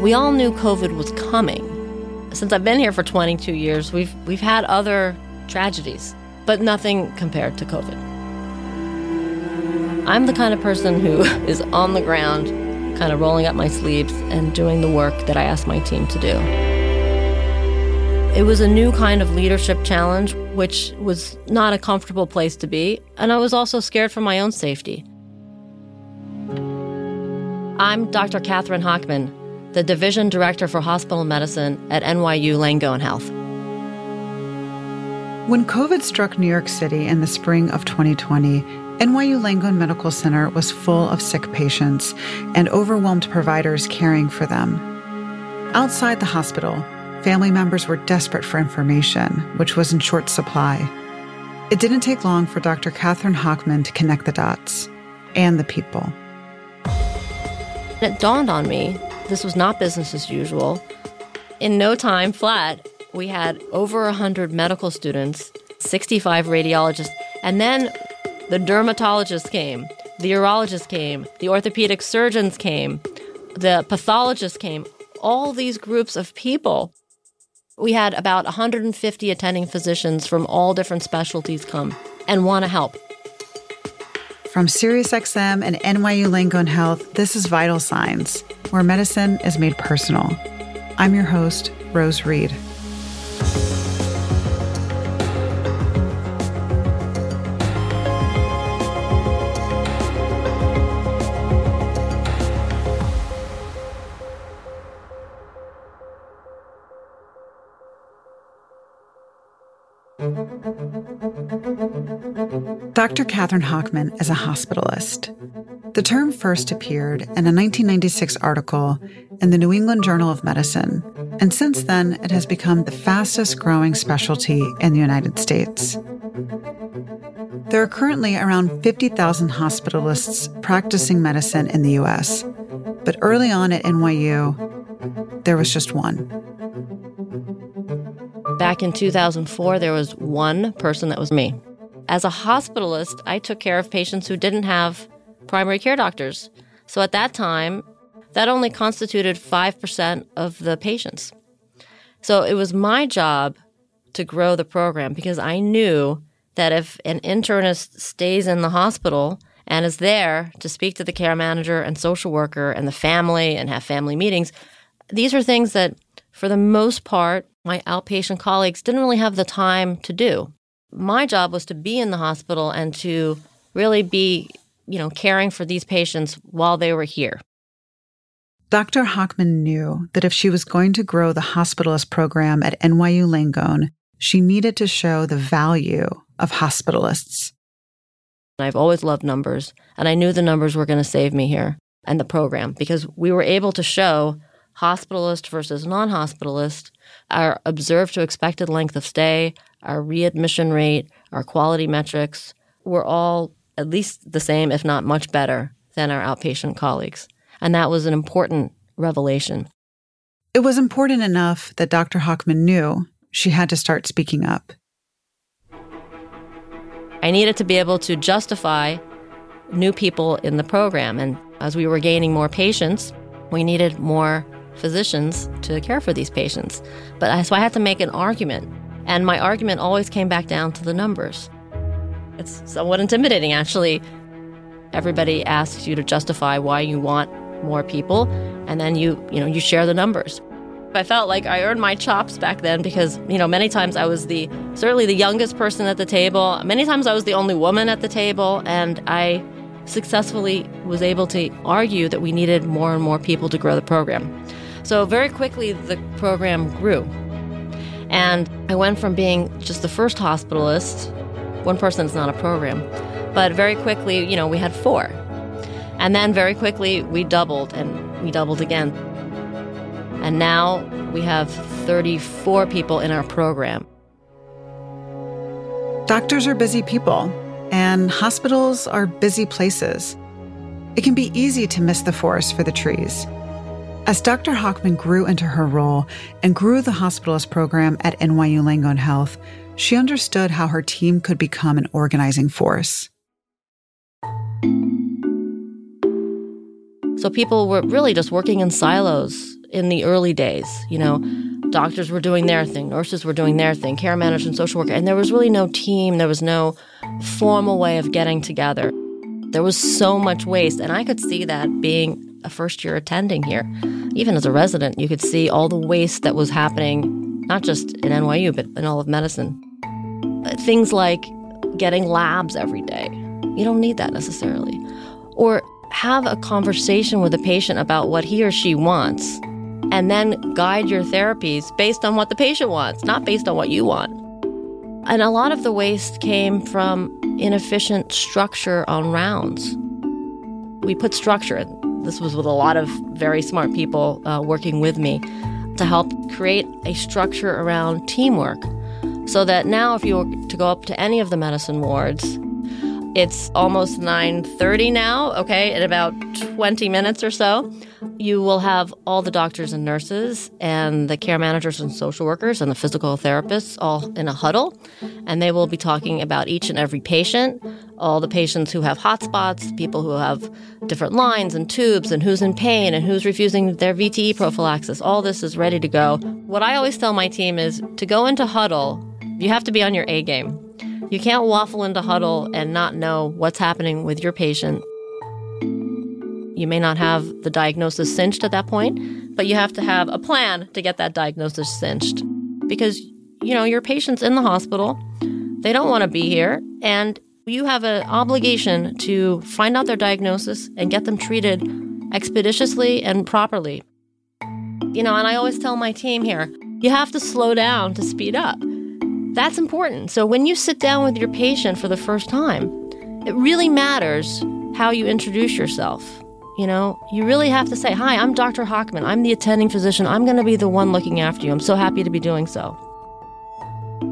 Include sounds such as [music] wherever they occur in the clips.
We all knew COVID was coming. Since I've been here for 22 years, we've, we've had other tragedies, but nothing compared to COVID. I'm the kind of person who [laughs] is on the ground, kind of rolling up my sleeves and doing the work that I asked my team to do. It was a new kind of leadership challenge, which was not a comfortable place to be, and I was also scared for my own safety. I'm Dr. Katherine Hochman, the Division Director for Hospital Medicine at NYU Langone Health. When COVID struck New York City in the spring of 2020, NYU Langone Medical Center was full of sick patients and overwhelmed providers caring for them. Outside the hospital, Family members were desperate for information, which was in short supply. It didn't take long for Dr. Katherine Hochman to connect the dots and the people. It dawned on me this was not business as usual. In no time flat, we had over 100 medical students, 65 radiologists, and then the dermatologists came, the urologists came, the orthopedic surgeons came, the pathologists came, all these groups of people we had about 150 attending physicians from all different specialties come and want to help. From SiriusXM and NYU Langone Health, this is Vital Signs, where medicine is made personal. I'm your host, Rose Reed. Dr. Katherine Hochman is a hospitalist. The term first appeared in a 1996 article in the New England Journal of Medicine, and since then it has become the fastest growing specialty in the United States. There are currently around 50,000 hospitalists practicing medicine in the US, but early on at NYU, there was just one. Back in 2004, there was one person that was me. As a hospitalist, I took care of patients who didn't have primary care doctors. So at that time, that only constituted 5% of the patients. So it was my job to grow the program because I knew that if an internist stays in the hospital and is there to speak to the care manager and social worker and the family and have family meetings, these are things that, for the most part, my outpatient colleagues didn't really have the time to do my job was to be in the hospital and to really be, you know, caring for these patients while they were here. Dr. Hochman knew that if she was going to grow the hospitalist program at NYU Langone, she needed to show the value of hospitalists. I've always loved numbers, and I knew the numbers were going to save me here and the program because we were able to show hospitalist versus non hospitalist, our observed to expected length of stay, our readmission rate, our quality metrics were all at least the same, if not much better, than our outpatient colleagues. And that was an important revelation. It was important enough that Dr. Hochman knew she had to start speaking up. I needed to be able to justify new people in the program. And as we were gaining more patients, we needed more physicians to care for these patients. But so I had to make an argument and my argument always came back down to the numbers. It's somewhat intimidating, actually. Everybody asks you to justify why you want more people, and then you, you know, you share the numbers. I felt like I earned my chops back then because, you know, many times I was the certainly the youngest person at the table. Many times I was the only woman at the table, and I successfully was able to argue that we needed more and more people to grow the program. So very quickly the program grew. And I went from being just the first hospitalist, one person is not a program, but very quickly, you know, we had four. And then very quickly, we doubled and we doubled again. And now we have 34 people in our program. Doctors are busy people, and hospitals are busy places. It can be easy to miss the forest for the trees. As Dr. Hochman grew into her role and grew the hospitalist program at NYU Langone Health, she understood how her team could become an organizing force. So people were really just working in silos. in the early days. You know, doctors were doing their thing, nurses were doing their thing, care managers and social worker, and there was really no team, there was no formal way of getting together. There was so much waste, and I could see that being a first year attending here. Even as a resident, you could see all the waste that was happening, not just in NYU, but in all of medicine. Uh, things like getting labs every day. You don't need that necessarily. Or have a conversation with a patient about what he or she wants and then guide your therapies based on what the patient wants, not based on what you want. And a lot of the waste came from inefficient structure on rounds. We put structure, this was with a lot of very smart people uh, working with me to help create a structure around teamwork so that now if you were to go up to any of the medicine wards it's almost 9:30 now, okay? In about 20 minutes or so, you will have all the doctors and nurses and the care managers and social workers and the physical therapists all in a huddle, and they will be talking about each and every patient, all the patients who have hotspots, people who have different lines and tubes and who's in pain and who's refusing their VTE prophylaxis. All this is ready to go. What I always tell my team is to go into huddle, you have to be on your A game you can't waffle into huddle and not know what's happening with your patient. You may not have the diagnosis cinched at that point, but you have to have a plan to get that diagnosis cinched. Because, you know, your patient's in the hospital, they don't want to be here, and you have an obligation to find out their diagnosis and get them treated expeditiously and properly. You know, and I always tell my team here you have to slow down to speed up. That's important. So when you sit down with your patient for the first time, it really matters how you introduce yourself. You know, you really have to say, Hi, I'm Dr. Hochman. I'm the attending physician. I'm going to be the one looking after you. I'm so happy to be doing so.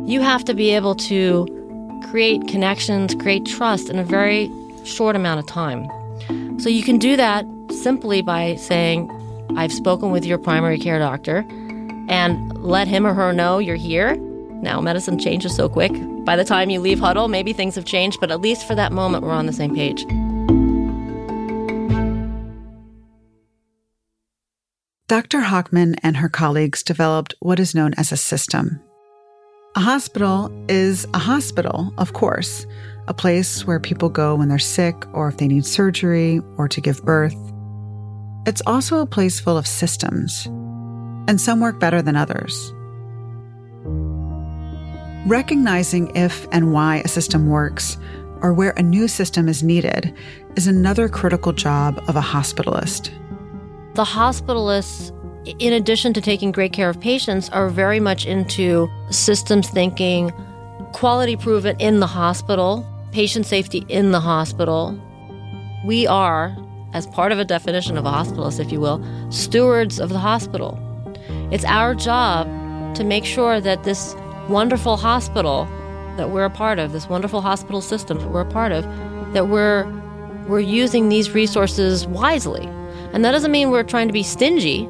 You have to be able to create connections, create trust in a very short amount of time. So you can do that simply by saying, I've spoken with your primary care doctor and let him or her know you're here now, medicine changes so quick. By the time you leave huddle, maybe things have changed, but at least for that moment, we're on the same page. Dr. Hochman and her colleagues developed what is known as a system. A hospital is a hospital, of course, a place where people go when they're sick or if they need surgery or to give birth. It's also a place full of systems, and some work better than others. Recognizing if and why a system works or where a new system is needed is another critical job of a hospitalist. The hospitalists, in addition to taking great care of patients, are very much into systems thinking, quality proven in the hospital, patient safety in the hospital. We are, as part of a definition of a hospitalist, if you will, stewards of the hospital. It's our job to make sure that this wonderful hospital that we're a part of, this wonderful hospital system that we're a part of, that we're we're using these resources wisely. And that doesn't mean we're trying to be stingy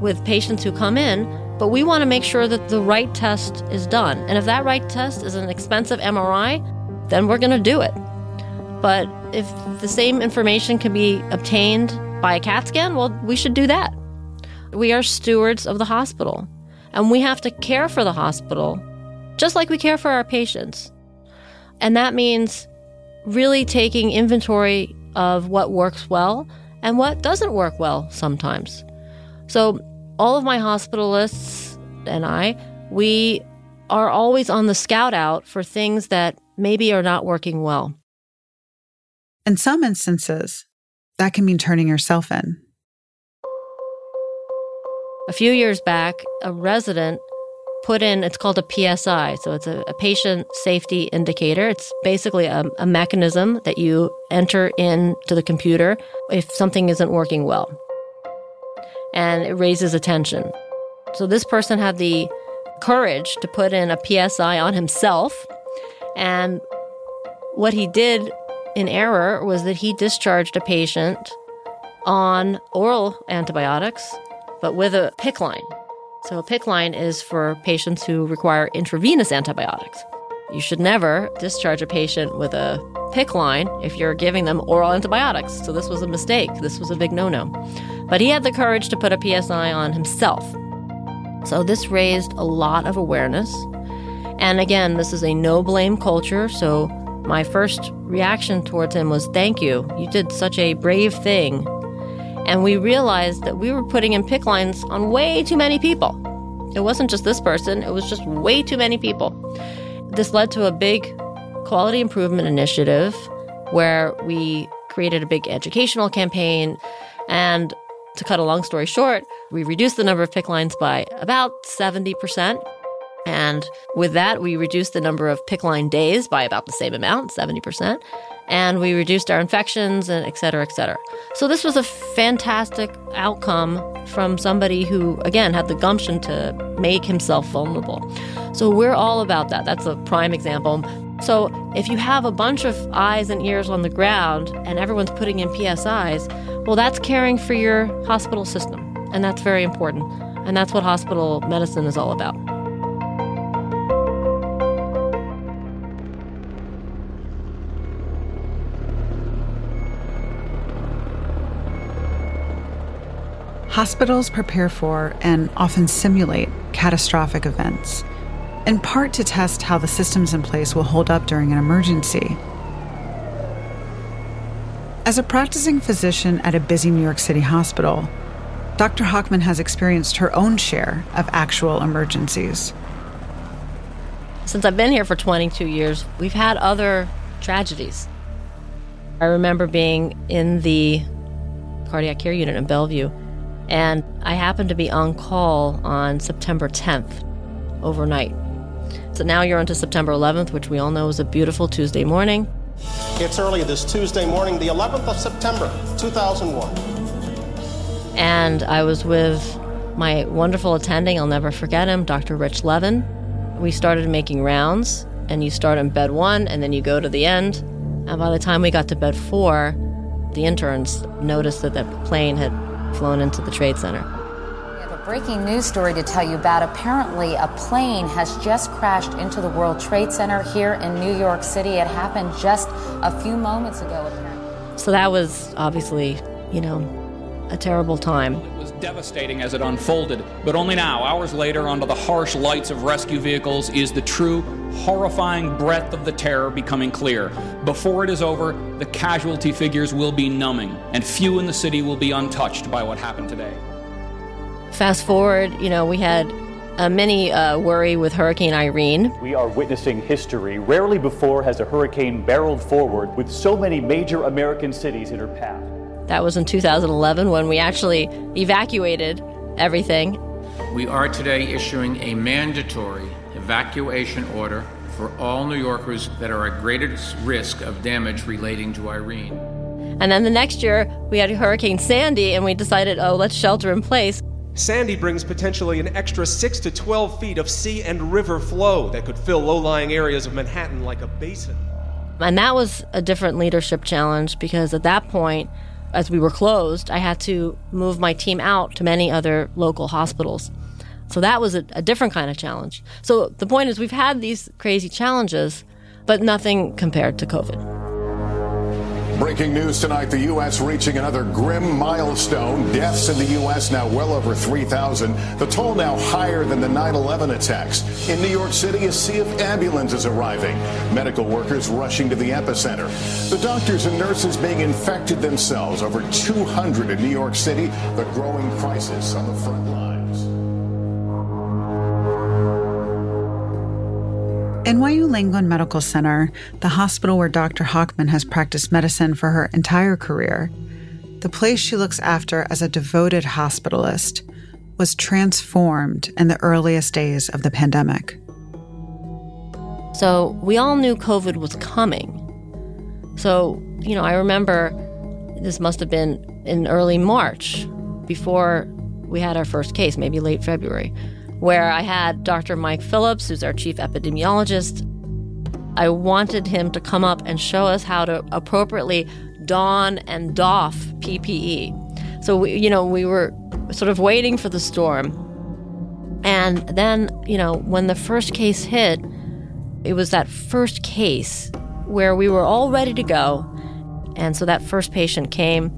with patients who come in, but we want to make sure that the right test is done. And if that right test is an expensive MRI, then we're going to do it. But if the same information can be obtained by a CAT scan, well, we should do that. We are stewards of the hospital, and we have to care for the hospital just like we care for our patients. And that means really taking inventory of what works well and what doesn't work well sometimes. So, all of my hospitalists and I, we are always on the scout out for things that maybe are not working well. In some instances, that can mean turning yourself in. A few years back, a resident put in, it's called a PSI. So it's a, a patient safety indicator. It's basically a, a mechanism that you enter into the computer if something isn't working well. And it raises attention. So this person had the courage to put in a PSI on himself. And what he did in error was that he discharged a patient on oral antibiotics, but with a PICC line. So, a PICC line is for patients who require intravenous antibiotics. You should never discharge a patient with a PICC line if you're giving them oral antibiotics. So, this was a mistake. This was a big no no. But he had the courage to put a PSI on himself. So this raised a lot of awareness. And again, this is a no blame culture. So my first reaction towards him was, Thank you. You did such a brave thing. And we realized that we were putting in PICC lines on way too many people. It wasn't just this person, it was just way too many people. This led to a big quality improvement initiative where we created a big educational campaign. And to cut a long story short, we reduced the number of PICC lines by about 70%. And with that, we reduced the number of PICC line days by about the same amount, 70%. And we reduced our infections and et cetera, et cetera. So this was a fantastic outcome from somebody who, again, had the gumption to make himself vulnerable. So we're all about that. That's a prime example. So if you have a bunch of eyes and ears on the ground and everyone's putting in PSIs, well, that's caring for your hospital system. And that's very important. And that's what hospital medicine is all about. Hospitals prepare for and often simulate catastrophic events in part to test how the systems in place will hold up during an emergency. As a practicing physician at a busy New York City hospital, Dr. Hochman has experienced her own share of actual emergencies. Since I've been here for 22 years, we've had other tragedies. I remember being in the cardiac care unit in Bellevue, and I happened to be on call on September 10th overnight. So now you're onto September 11th, which we all know is a beautiful Tuesday morning. It's early this Tuesday morning, the 11th of September, 2001. And I was with my wonderful attending, I'll never forget him, Dr. Rich Levin. We started making rounds, and you start in bed one, and then you go to the end. And by the time we got to bed four, the interns noticed that the plane had flown into the Trade Center We have a breaking news story to tell you about. Apparently, a plane has just crashed into the World Trade Center here in New York City. It happened just a few moments ago, apparently. So that was obviously, you know, a terrible time. It was devastating as it unfolded, but only now, hours later, under the harsh lights of rescue vehicles, is the true, horrifying breadth of the terror becoming clear. Before it is over, the casualty figures will be numbing, and few in the city will be untouched by what happened today. Fast forward, you know, we had a mini uh, worry with Hurricane Irene. We are witnessing history. Rarely before has a hurricane barreled forward with so many major American cities in her path. That was in 2011 when we actually evacuated everything. We are today issuing a mandatory evacuation order for all New Yorkers that are at greatest risk of damage relating to Irene. And then the next year, we had Hurricane Sandy, and we decided, oh, let's shelter in place. Sandy brings potentially an extra 6 to 12 feet of sea and river flow that could fill low lying areas of Manhattan like a basin. And that was a different leadership challenge because at that point, as we were closed, I had to move my team out to many other local hospitals. So that was a, a different kind of challenge. So the point is, we've had these crazy challenges, but nothing compared to COVID. Breaking news tonight the U.S. reaching another grim milestone. Deaths in the U.S. now well over 3,000. The toll now higher than the 9 11 attacks. In New York City, a sea of ambulances arriving. Medical workers rushing to the epicenter. The doctors and nurses being infected themselves. Over 200 in New York City. The growing crisis on the front line. NYU Langone Medical Center, the hospital where Dr. Hochman has practiced medicine for her entire career, the place she looks after as a devoted hospitalist, was transformed in the earliest days of the pandemic. So we all knew COVID was coming. So, you know, I remember this must have been in early March before we had our first case, maybe late February where I had Dr. Mike Phillips, who's our chief epidemiologist. I wanted him to come up and show us how to appropriately don and doff PPE. So, we, you know, we were sort of waiting for the storm. And then, you know, when the first case hit, it was that first case where we were all ready to go. And so that first patient came,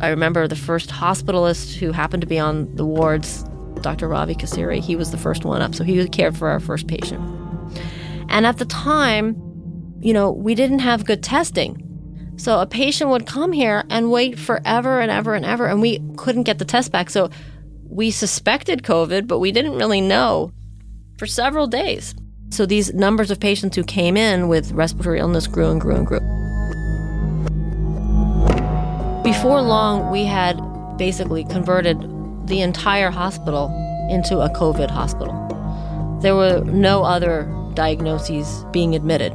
I remember the first hospitalist who happened to be on the wards, Dr. Ravi Kasiri, he was the first one up. So he cared for our first patient. And at the time, you know, we didn't have good testing. So a patient would come here and wait forever and ever and ever, and we couldn't get the test back. So we suspected COVID, but we didn't really know for several days. So these numbers of patients who came in with respiratory illness grew and grew and grew. Before long, we had basically converted the entire hospital into a COVID hospital. There were no other diagnoses being admitted.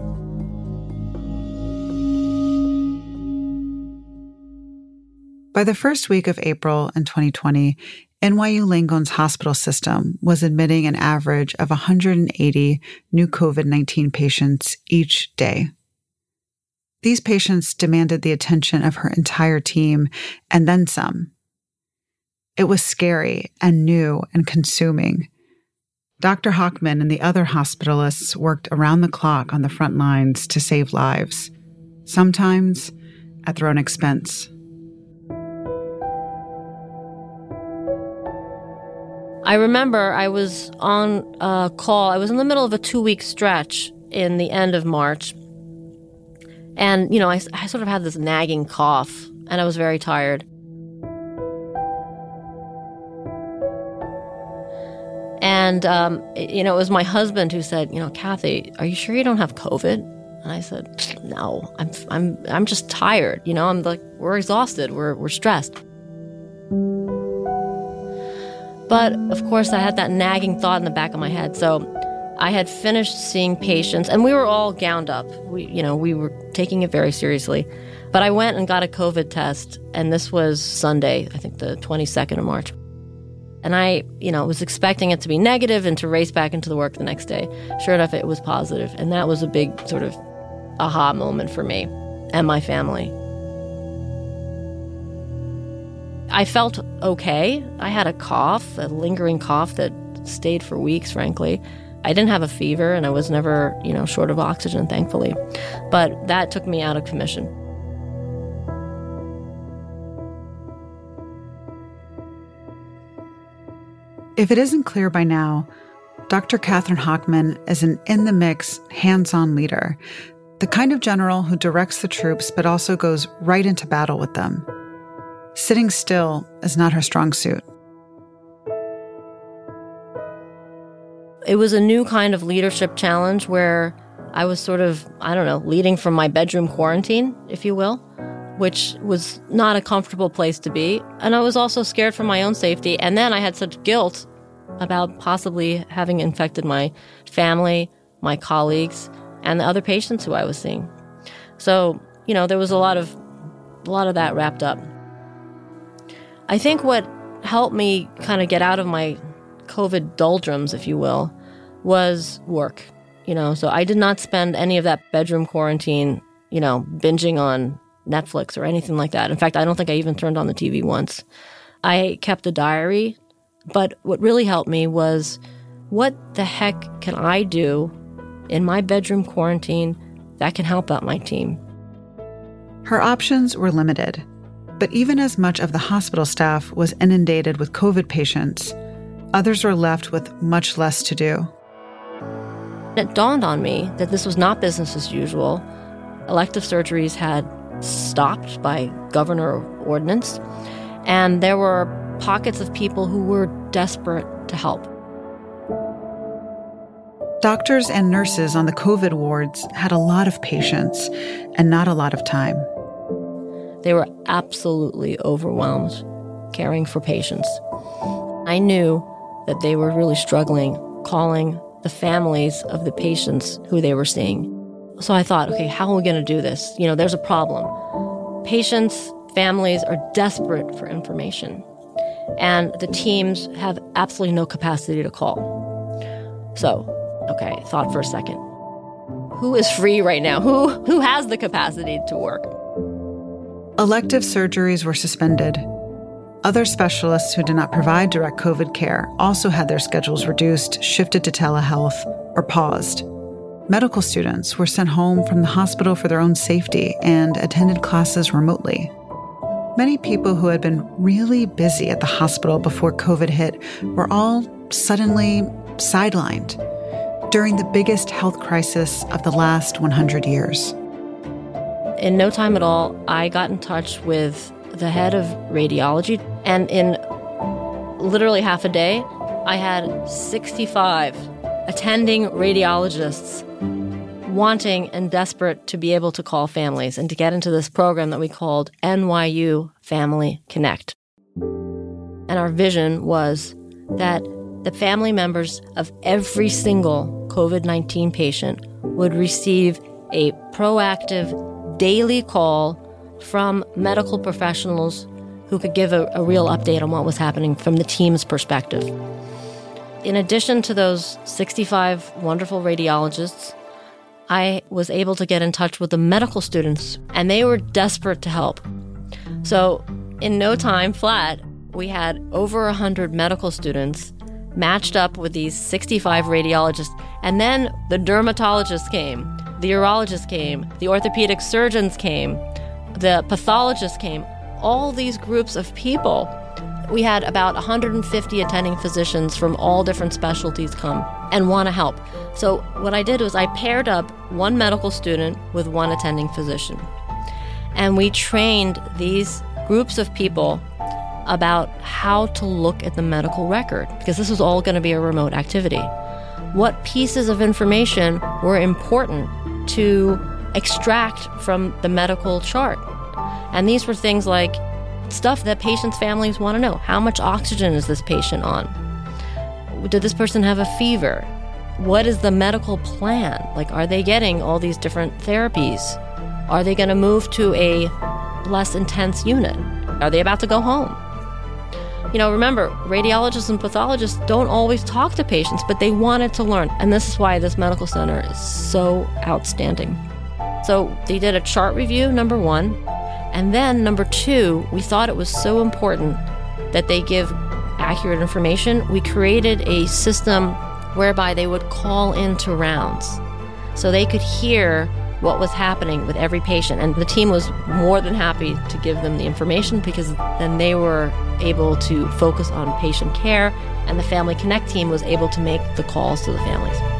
By the first week of April in 2020, NYU Langone's hospital system was admitting an average of 180 new COVID 19 patients each day. These patients demanded the attention of her entire team and then some. It was scary and new and consuming. Dr. Hochman and the other hospitalists worked around the clock on the front lines to save lives, sometimes at their own expense. I remember I was on a call. I was in the middle of a two week stretch in the end of March. And, you know, I, I sort of had this nagging cough and I was very tired. And, um, you know, it was my husband who said, you know, Kathy, are you sure you don't have COVID? And I said, no, I'm, I'm, I'm just tired. You know, I'm like, we're exhausted. We're, we're stressed. But of course, I had that nagging thought in the back of my head. So I had finished seeing patients, and we were all gowned up. We, you know, we were taking it very seriously. But I went and got a COVID test, and this was Sunday, I think the 22nd of March. And I, you know, was expecting it to be negative and to race back into the work the next day. Sure enough, it was positive, and that was a big sort of aha moment for me and my family. I felt okay. I had a cough, a lingering cough that stayed for weeks, frankly. I didn't have a fever and I was never, you know, short of oxygen, thankfully. But that took me out of commission. If it isn't clear by now, Dr. Katherine Hochman is an in the mix, hands on leader, the kind of general who directs the troops but also goes right into battle with them. Sitting still is not her strong suit. It was a new kind of leadership challenge where I was sort of, I don't know, leading from my bedroom quarantine, if you will, which was not a comfortable place to be. And I was also scared for my own safety. And then I had such guilt about possibly having infected my family, my colleagues, and the other patients who I was seeing. So, you know, there was a lot of a lot of that wrapped up. I think what helped me kind of get out of my COVID doldrums, if you will, was work. You know, so I did not spend any of that bedroom quarantine, you know, binging on Netflix or anything like that. In fact, I don't think I even turned on the TV once. I kept a diary, but what really helped me was what the heck can I do in my bedroom quarantine that can help out my team? Her options were limited. But even as much of the hospital staff was inundated with COVID patients, others were left with much less to do. It dawned on me that this was not business as usual. Elective surgeries had stopped by governor ordinance, and there were pockets of people who were desperate to help. Doctors and nurses on the COVID wards had a lot of patients and not a lot of time. They were absolutely overwhelmed caring for patients. I knew that they were really struggling calling the families of the patients who they were seeing. So I thought, okay, how are we going to do this? You know, there's a problem. Patients, families are desperate for information, and the teams have absolutely no capacity to call. So, okay, thought for a second. Who is free right now? Who who has the capacity to work? Elective surgeries were suspended. Other specialists who did not provide direct COVID care also had their schedules reduced, shifted to telehealth, or paused. Medical students were sent home from the hospital for their own safety and attended classes remotely. Many people who had been really busy at the hospital before COVID hit were all suddenly sidelined during the biggest health crisis of the last 100 years. In no time at all, I got in touch with the head of radiology, and in literally half a day, I had 65 attending radiologists wanting and desperate to be able to call families and to get into this program that we called NYU Family Connect. And our vision was that the family members of every single COVID 19 patient would receive a proactive daily call from medical professionals who could give a, a, real update on what was happening from the team's perspective. In addition to those 65 wonderful radiologists, I was able to get in touch with the medical students, and they were desperate to help. So, in no time flat, we had over 100 medical students matched up with these 65 radiologists. And then the dermatologists came, the urologists came, the orthopedic surgeons came, the pathologists came, all these groups of people. We had about 150 attending physicians from all different specialties come and want to help. So, what I did was I paired up one medical student with one attending physician. And we trained these groups of people about how to look at the medical record because this was all going to be a remote activity. What pieces of information were important to extract from the medical chart? And these were things like stuff that patients' families want to know. How much oxygen is this patient on? Did this person have a fever? What is the medical plan? Like, are they getting all these different therapies? Are they going to move to a less intense unit? Are they about to go home? You know, remember, radiologists and pathologists don't always talk to patients, but they wanted to learn. And this is why this medical center is so outstanding. So they did a chart review, number one. And then, number two, we thought it was so important that they give accurate information. We created a system whereby they would call into rounds so they could hear what was happening with every patient. And the team was more than happy to give them the information because then they were able to focus on patient care, and the Family Connect team was able to make the calls to the families.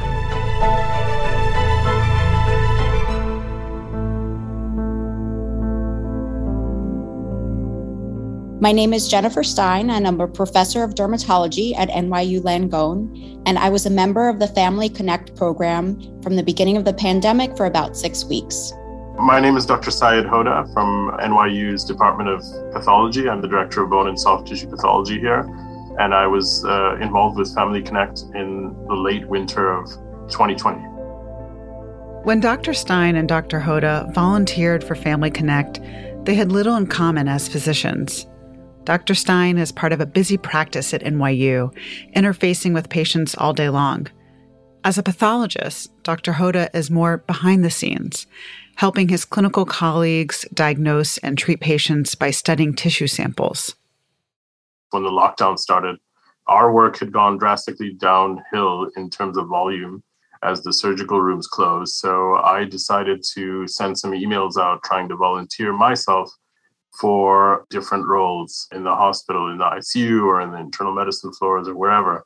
My name is Jennifer Stein, and I'm a professor of dermatology at NYU Langone. And I was a member of the Family Connect program from the beginning of the pandemic for about six weeks. My name is Dr. Syed Hoda from NYU's Department of Pathology. I'm the director of bone and soft tissue pathology here. And I was uh, involved with Family Connect in the late winter of 2020. When Dr. Stein and Dr. Hoda volunteered for Family Connect, they had little in common as physicians. Dr. Stein is part of a busy practice at NYU, interfacing with patients all day long. As a pathologist, Dr. Hoda is more behind the scenes, helping his clinical colleagues diagnose and treat patients by studying tissue samples. When the lockdown started, our work had gone drastically downhill in terms of volume as the surgical rooms closed. So I decided to send some emails out trying to volunteer myself for different roles in the hospital, in the ICU or in the internal medicine floors or wherever,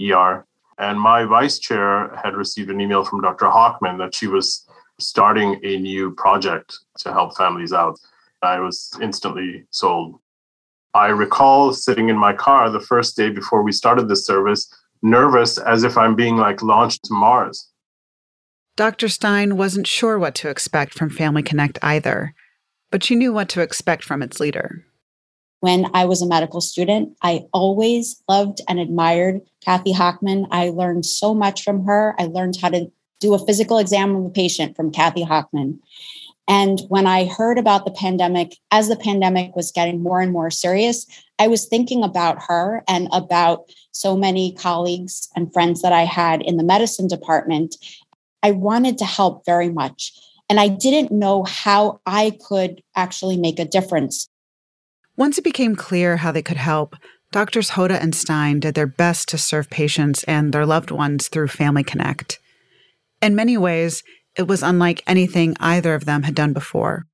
ER. And my vice chair had received an email from Dr. Hochman that she was starting a new project to help families out. I was instantly sold. I recall sitting in my car the first day before we started this service, nervous as if I'm being like launched to Mars. Dr. Stein wasn't sure what to expect from Family Connect either but she knew what to expect from its leader. When I was a medical student, I always loved and admired Kathy Hochman. I learned so much from her. I learned how to do a physical exam of a patient from Kathy Hochman. And when I heard about the pandemic, as the pandemic was getting more and more serious, I was thinking about her and about so many colleagues and friends that I had in the medicine department. I wanted to help very much. And I didn't know how I could actually make a difference. Once it became clear how they could help, Doctors Hoda and Stein did their best to serve patients and their loved ones through Family Connect. In many ways, it was unlike anything either of them had done before.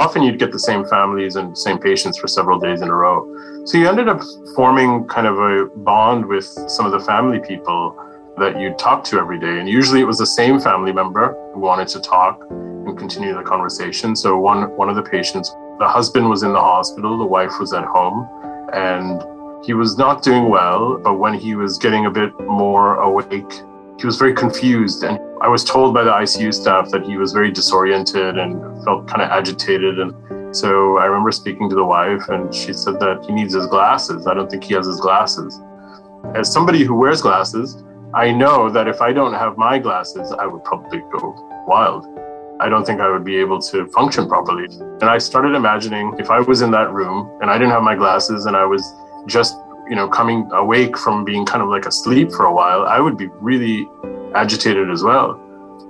often you'd get the same families and same patients for several days in a row. So you ended up forming kind of a bond with some of the family people that you'd talk to every day. And usually it was the same family member who wanted to talk and continue the conversation. So one one of the patients, the husband was in the hospital, the wife was at home, and he was not doing well, but when he was getting a bit more awake, he was very confused. And I was told by the ICU staff that he was very disoriented and felt kind of agitated. And so I remember speaking to the wife, and she said that he needs his glasses. I don't think he has his glasses. As somebody who wears glasses, I know that if I don't have my glasses, I would probably go wild. I don't think I would be able to function properly. And I started imagining if I was in that room and I didn't have my glasses and I was just, you know, coming awake from being kind of like asleep for a while, I would be really agitated as well.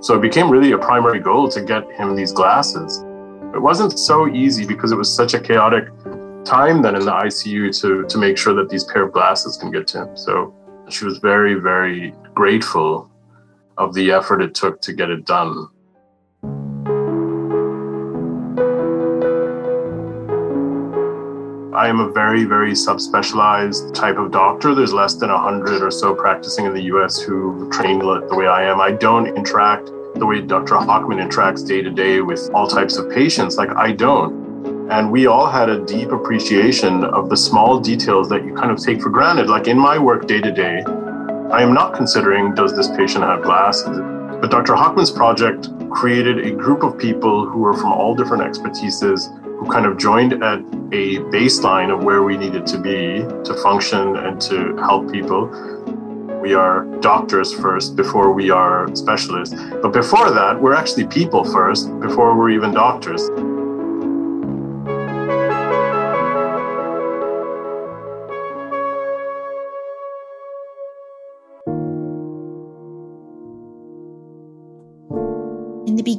So it became really a primary goal to get him these glasses. It wasn't so easy because it was such a chaotic time then in the ICU to, to make sure that these pair of glasses can get to him. So she was very, very grateful of the effort it took to get it done. I am a very, very subspecialized type of doctor. There's less than 100 or so practicing in the US who train the way I am. I don't interact the way Dr. Hochman interacts day to day with all types of patients. Like, I don't. And we all had a deep appreciation of the small details that you kind of take for granted. Like in my work day to day, I am not considering does this patient have glasses? But Dr. Hochman's project created a group of people who were from all different expertises who kind of joined at a baseline of where we needed to be to function and to help people. We are doctors first before we are specialists. But before that, we're actually people first before we're even doctors.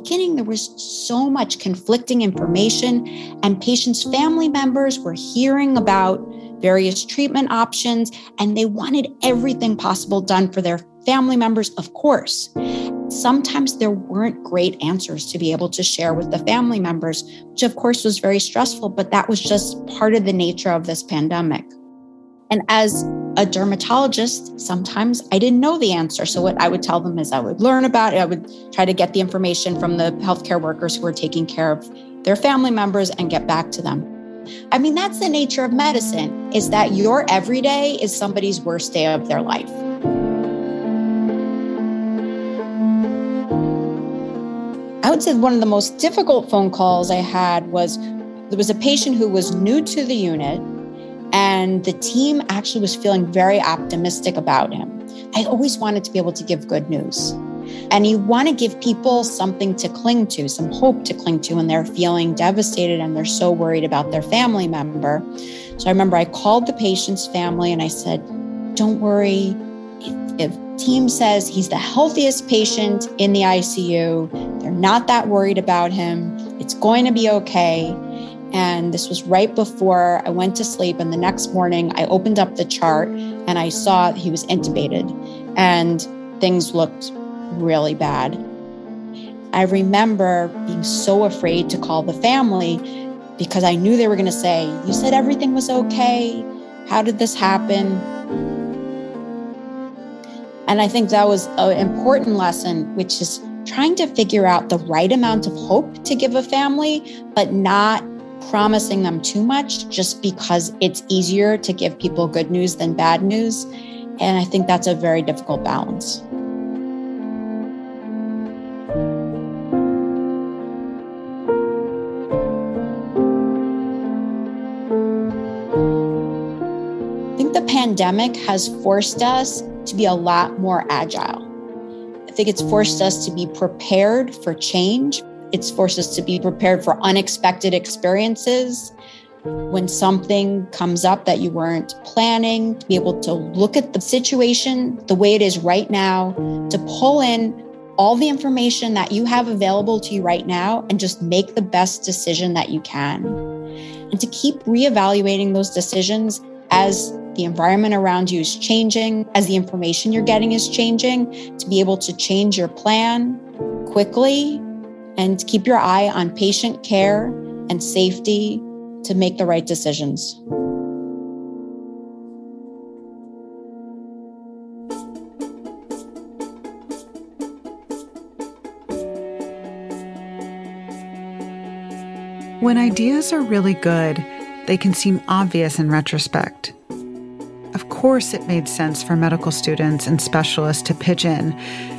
Beginning, there was so much conflicting information, and patients' family members were hearing about various treatment options, and they wanted everything possible done for their family members, of course. Sometimes there weren't great answers to be able to share with the family members, which of course was very stressful, but that was just part of the nature of this pandemic. And as a dermatologist, sometimes I didn't know the answer. So, what I would tell them is I would learn about it. I would try to get the information from the healthcare workers who are taking care of their family members and get back to them. I mean, that's the nature of medicine is that your everyday is somebody's worst day of their life. I would say one of the most difficult phone calls I had was there was a patient who was new to the unit and the team actually was feeling very optimistic about him. I always wanted to be able to give good news. And you want to give people something to cling to, some hope to cling to when they're feeling devastated and they're so worried about their family member. So I remember I called the patient's family and I said, Don't worry. If, if team says he's the healthiest patient in the ICU, they're not that worried about him. It's going to be okay. And this was right before I went to sleep. And the next morning, I opened up the chart and I saw he was intubated and things looked really bad. I remember being so afraid to call the family because I knew they were going to say, You said everything was okay. How did this happen? And I think that was an important lesson, which is trying to figure out the right amount of hope to give a family, but not promising them too much just because it's easier to give people good news than bad news. And I think that's a very difficult balance. I think the pandemic has forced us to be a lot more agile. I think it's forced us to be prepared for change, it's forced us to be prepared for unexpected experiences. When something comes up that you weren't planning, to be able to look at the situation the way it is right now, to pull in all the information that you have available to you right now and just make the best decision that you can. And to keep reevaluating those decisions as the environment around you is changing, as the information you're getting is changing, to be able to change your plan quickly and keep your eye on patient care and safety to make the right decisions. When ideas are really good, they can seem obvious in retrospect. Of course, it made sense for medical students and specialists to pitch in,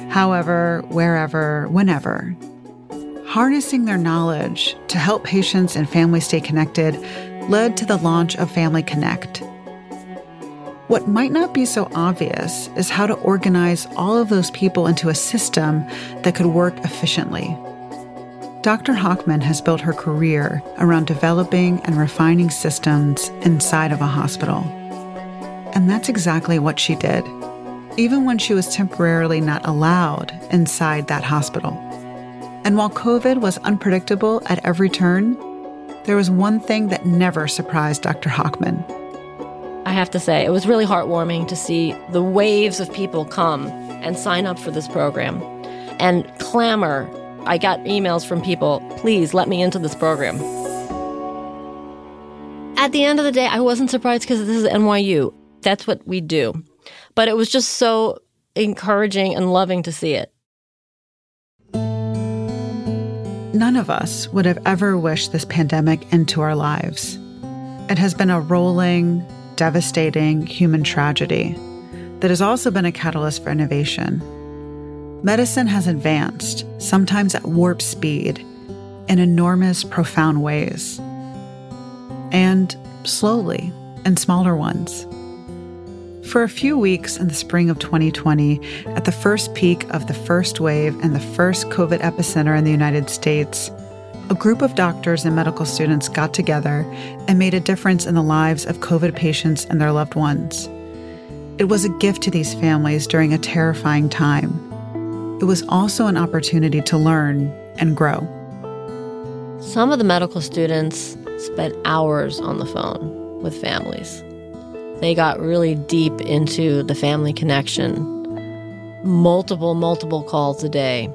however, wherever, whenever. Harnessing their knowledge to help patients and families stay connected led to the launch of Family Connect. What might not be so obvious is how to organize all of those people into a system that could work efficiently. Dr. Hochman has built her career around developing and refining systems inside of a hospital. And that's exactly what she did, even when she was temporarily not allowed inside that hospital. And while COVID was unpredictable at every turn, there was one thing that never surprised Dr. Hochman. I have to say, it was really heartwarming to see the waves of people come and sign up for this program and clamor I got emails from people, please let me into this program. At the end of the day, I wasn't surprised because this is NYU. That's what we do. But it was just so encouraging and loving to see it. None of us would have ever wished this pandemic into our lives. It has been a rolling, devastating human tragedy that has also been a catalyst for innovation Medicine has advanced, sometimes at warp speed, in enormous, profound ways, and slowly in smaller ones. For a few weeks in the spring of 2020, at the first peak of the first wave and the first COVID epicenter in the United States, a group of doctors and medical students got together and made a difference in the lives of COVID patients and their loved ones. It was a gift to these families during a terrifying time it was also an opportunity to learn and grow. Some of the medical students spent hours on the phone with families. They got really deep into the family connection, multiple, multiple calls a day.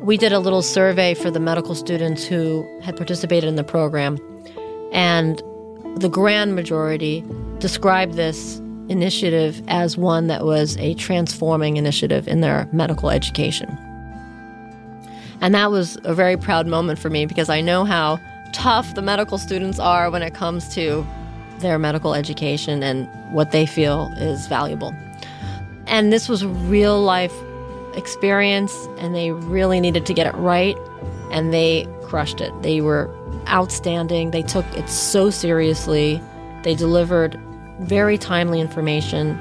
We did a little survey for the medical students who had participated in the program, and the grand majority described this initiative as one that was a transforming initiative in their medical education. And that was a very proud moment for me because I know how tough the medical students are when it comes to their medical education and what they feel is valuable. And this was a real life experience, and they really needed to get it right, and they crushed it. They were outstanding. They took it so seriously. They delivered very timely information.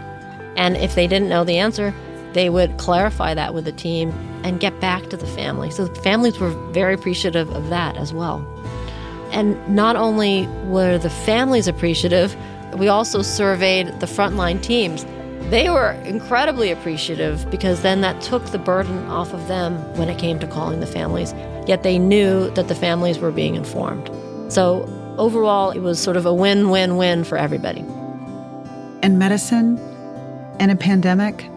And if they didn't know the answer, they would clarify that with the team and get back to the family. So the families were very appreciative of that as well. And not only were the families appreciative, we also surveyed the frontline teams. They were incredibly appreciative because then that took the burden off of them when it came to calling the families. Yet they knew that the families were being informed. So overall, it was sort of a win win win for everybody. In medicine, in a pandemic,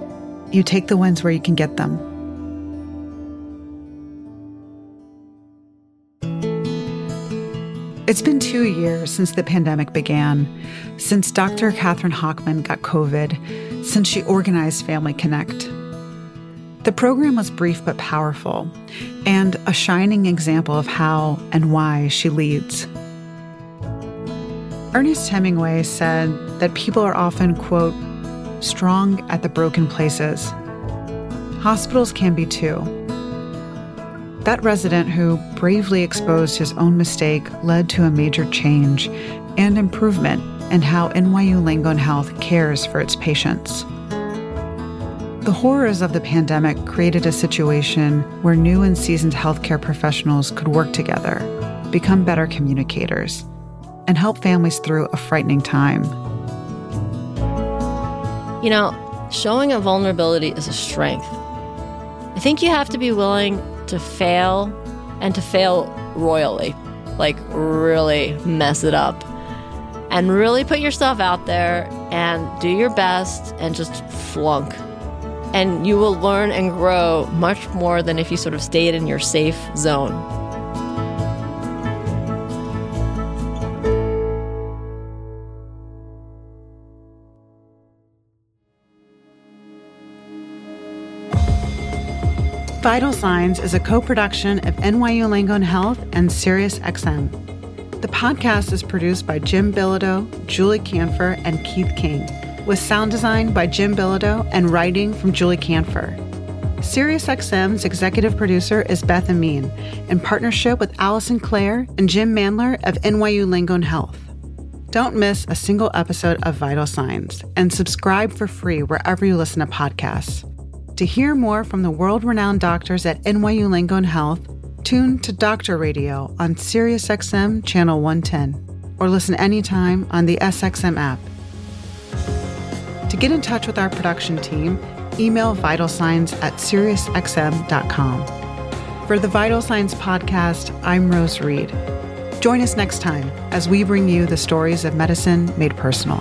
you take the wins where you can get them. It's been two years since the pandemic began, since Dr. Catherine Hochman got COVID, since she organized Family Connect. The program was brief but powerful, and a shining example of how and why she leads. Ernest Hemingway said that people are often, quote, strong at the broken places. Hospitals can be too. That resident who bravely exposed his own mistake led to a major change and improvement in how NYU Langone Health cares for its patients. The horrors of the pandemic created a situation where new and seasoned healthcare professionals could work together, become better communicators, and help families through a frightening time. You know, showing a vulnerability is a strength. I think you have to be willing to fail and to fail royally, like really mess it up. And really put yourself out there and do your best and just flunk. And you will learn and grow much more than if you sort of stayed in your safe zone. Vital Signs is a co production of NYU Langone Health and SiriusXM. The podcast is produced by Jim Bilodeau, Julie Canfer, and Keith King, with sound design by Jim Bilodeau and writing from Julie Canfer. SiriusXM's executive producer is Beth Amin, in partnership with Allison Clare and Jim Mandler of NYU Langone Health. Don't miss a single episode of Vital Signs and subscribe for free wherever you listen to podcasts. To hear more from the world renowned doctors at NYU Langone Health, tune to Doctor Radio on SiriusXM Channel 110 or listen anytime on the SXM app. To get in touch with our production team, email vital signs at SiriusXM.com. For the Vital Signs podcast, I'm Rose Reed. Join us next time as we bring you the stories of medicine made personal.